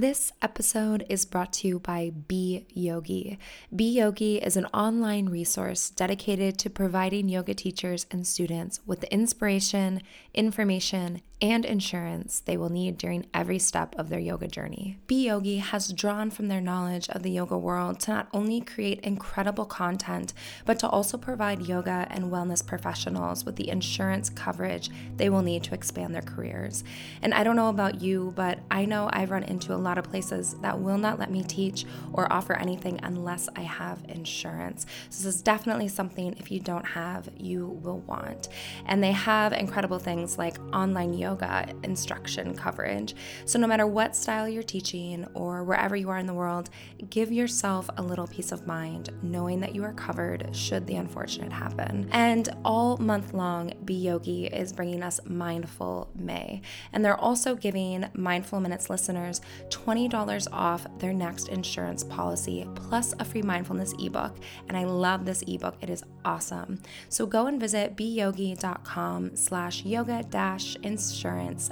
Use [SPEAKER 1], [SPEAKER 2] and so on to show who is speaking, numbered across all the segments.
[SPEAKER 1] This episode is brought to you by Be Yogi. Be Yogi is an online resource dedicated to providing yoga teachers and students with inspiration, information, and insurance they will need during every step of their yoga journey. Be Yogi has drawn from their knowledge of the yoga world to not only create incredible content, but to also provide yoga and wellness professionals with the insurance coverage they will need to expand their careers. And I don't know about you, but I know I've run into a lot of places that will not let me teach or offer anything unless I have insurance. So this is definitely something if you don't have, you will want. And they have incredible things like online yoga yoga instruction coverage. So, no matter what style you're teaching or wherever you are in the world, give yourself a little peace of mind knowing that you are covered should the unfortunate happen. And all month long, Be Yogi is bringing us Mindful May. And they're also giving Mindful Minutes listeners $20 off their next insurance policy plus a free mindfulness ebook. And I love this ebook, it is awesome. So, go and visit beyogi.com slash yoga dash insurance insurance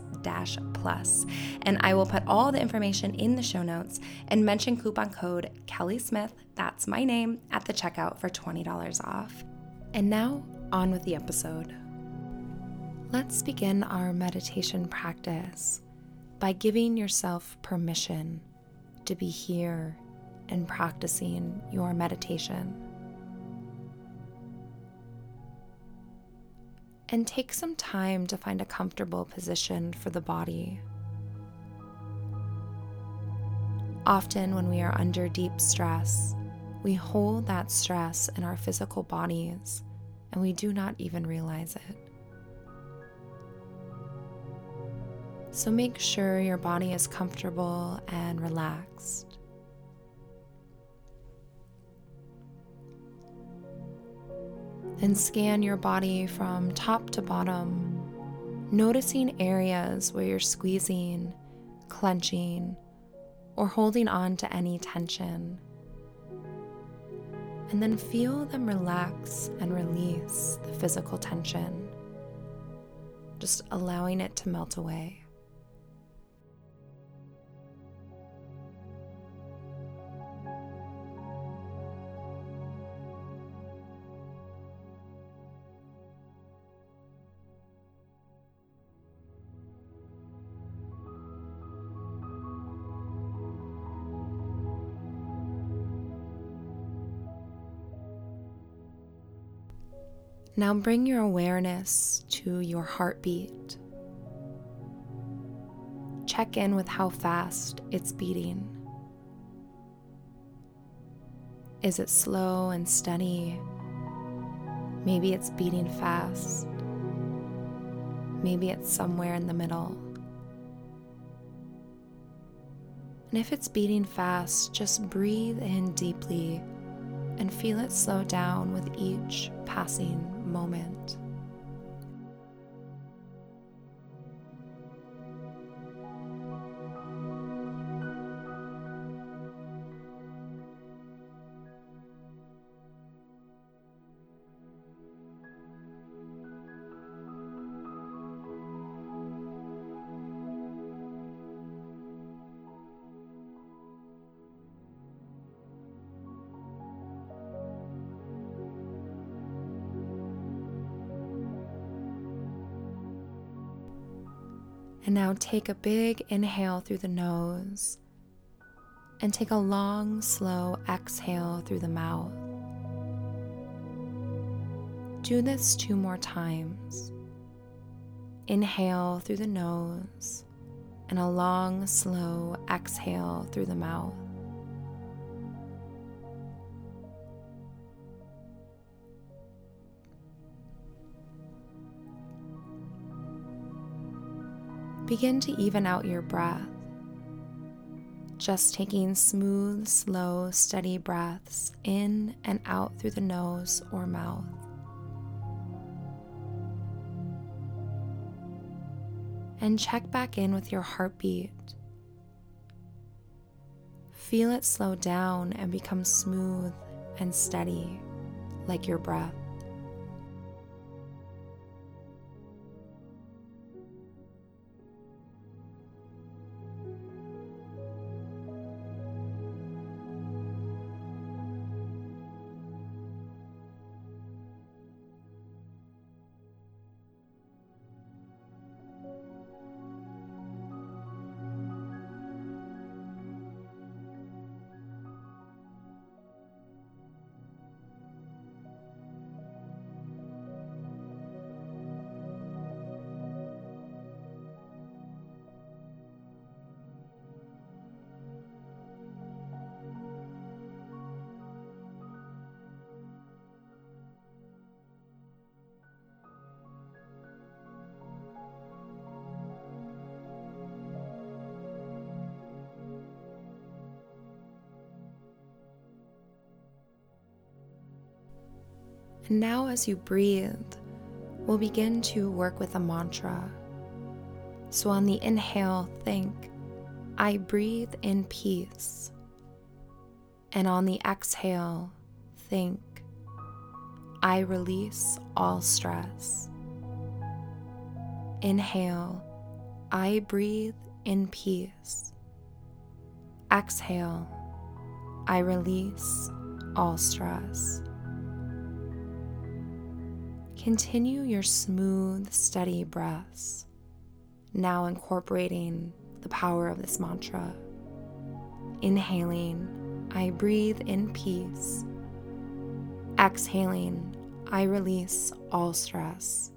[SPEAKER 1] plus. And I will put all the information in the show notes and mention coupon code Kelly Smith, that's my name, at the checkout for $20 off. And now, on with the episode. Let's begin our meditation practice by giving yourself permission to be here and practicing your meditation. And take some time to find a comfortable position for the body. Often, when we are under deep stress, we hold that stress in our physical bodies and we do not even realize it. So make sure your body is comfortable and relaxed. Then scan your body from top to bottom, noticing areas where you're squeezing, clenching, or holding on to any tension. And then feel them relax and release the physical tension, just allowing it to melt away. Now bring your awareness to your heartbeat. Check in with how fast it's beating. Is it slow and steady? Maybe it's beating fast. Maybe it's somewhere in the middle. And if it's beating fast, just breathe in deeply and feel it slow down with each passing moment. Now take a big inhale through the nose and take a long, slow exhale through the mouth. Do this two more times. Inhale through the nose and a long, slow exhale through the mouth. Begin to even out your breath. Just taking smooth, slow, steady breaths in and out through the nose or mouth. And check back in with your heartbeat. Feel it slow down and become smooth and steady like your breath. And now, as you breathe, we'll begin to work with a mantra. So, on the inhale, think, I breathe in peace. And on the exhale, think, I release all stress. Inhale, I breathe in peace. Exhale, I release all stress. Continue your smooth, steady breaths, now incorporating the power of this mantra. Inhaling, I breathe in peace. Exhaling, I release all stress.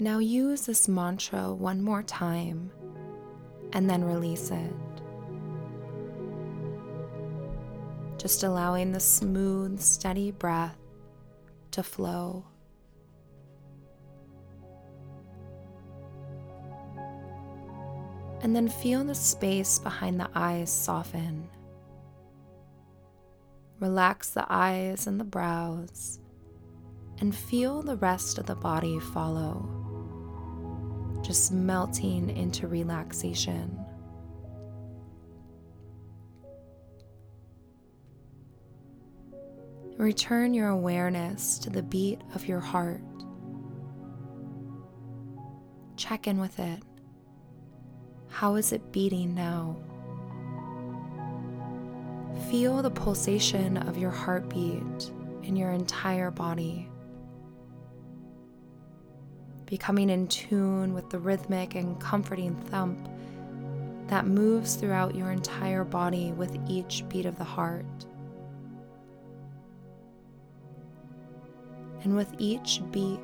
[SPEAKER 1] Now use this mantra one more time and then release it. Just allowing the smooth, steady breath to flow. And then feel the space behind the eyes soften. Relax the eyes and the brows, and feel the rest of the body follow just melting into relaxation. Return your awareness to the beat of your heart. check in with it. How is it beating now? Feel the pulsation of your heartbeat in your entire body. Becoming in tune with the rhythmic and comforting thump that moves throughout your entire body with each beat of the heart. And with each beat,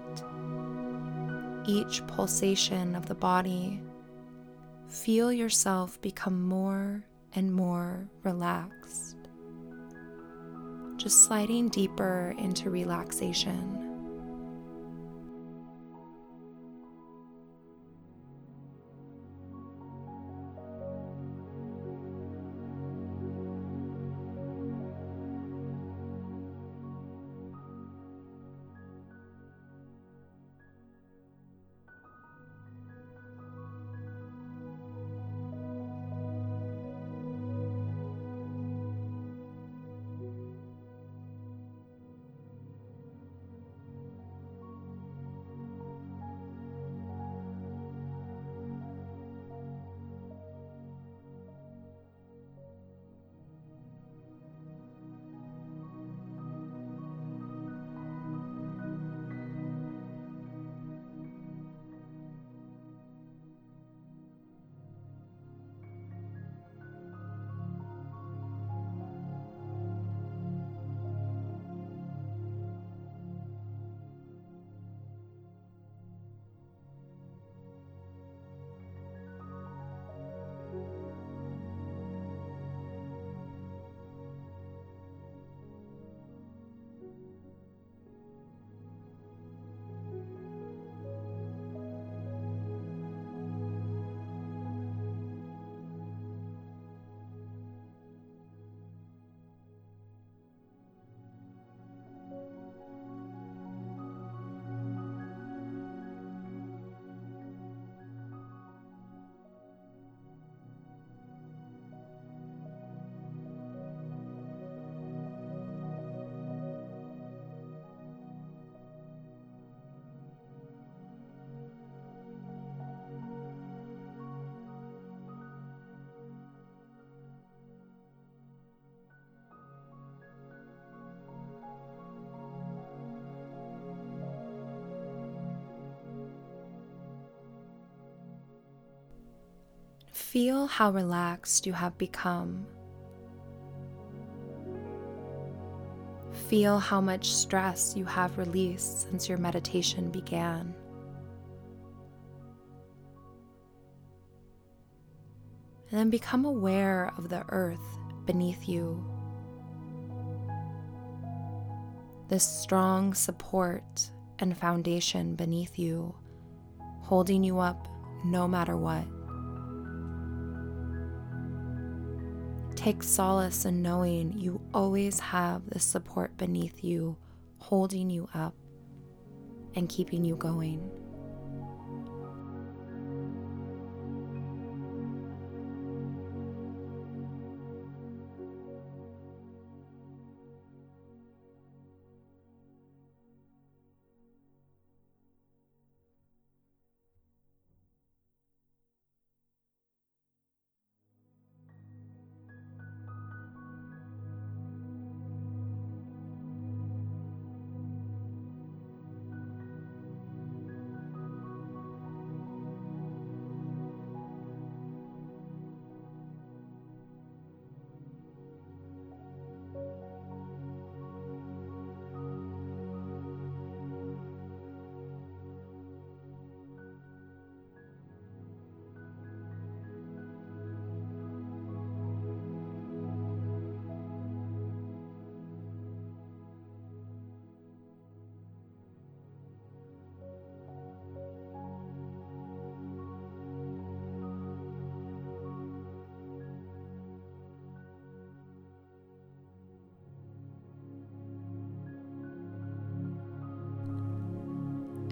[SPEAKER 1] each pulsation of the body, feel yourself become more and more relaxed. Just sliding deeper into relaxation. Feel how relaxed you have become. Feel how much stress you have released since your meditation began. And then become aware of the earth beneath you. This strong support and foundation beneath you, holding you up no matter what. Take solace in knowing you always have the support beneath you, holding you up and keeping you going.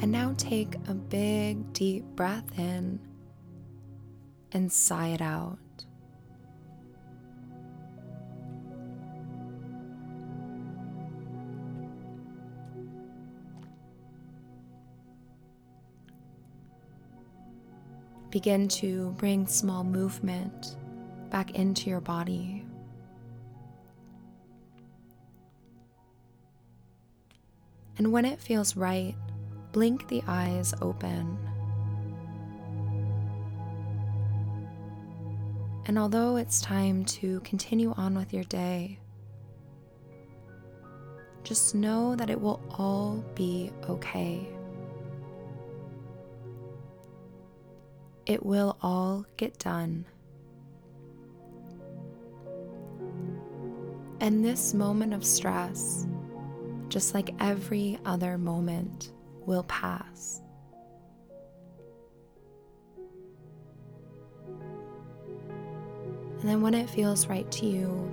[SPEAKER 1] And now take a big, deep breath in and sigh it out. begin to bring small movement back into your body. And when it feels right, blink the eyes open. And although it's time to continue on with your day, just know that it will all be okay. It will all get done. And this moment of stress, just like every other moment, will pass. And then, when it feels right to you,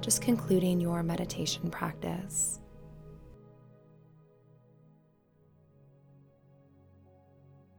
[SPEAKER 1] just concluding your meditation practice.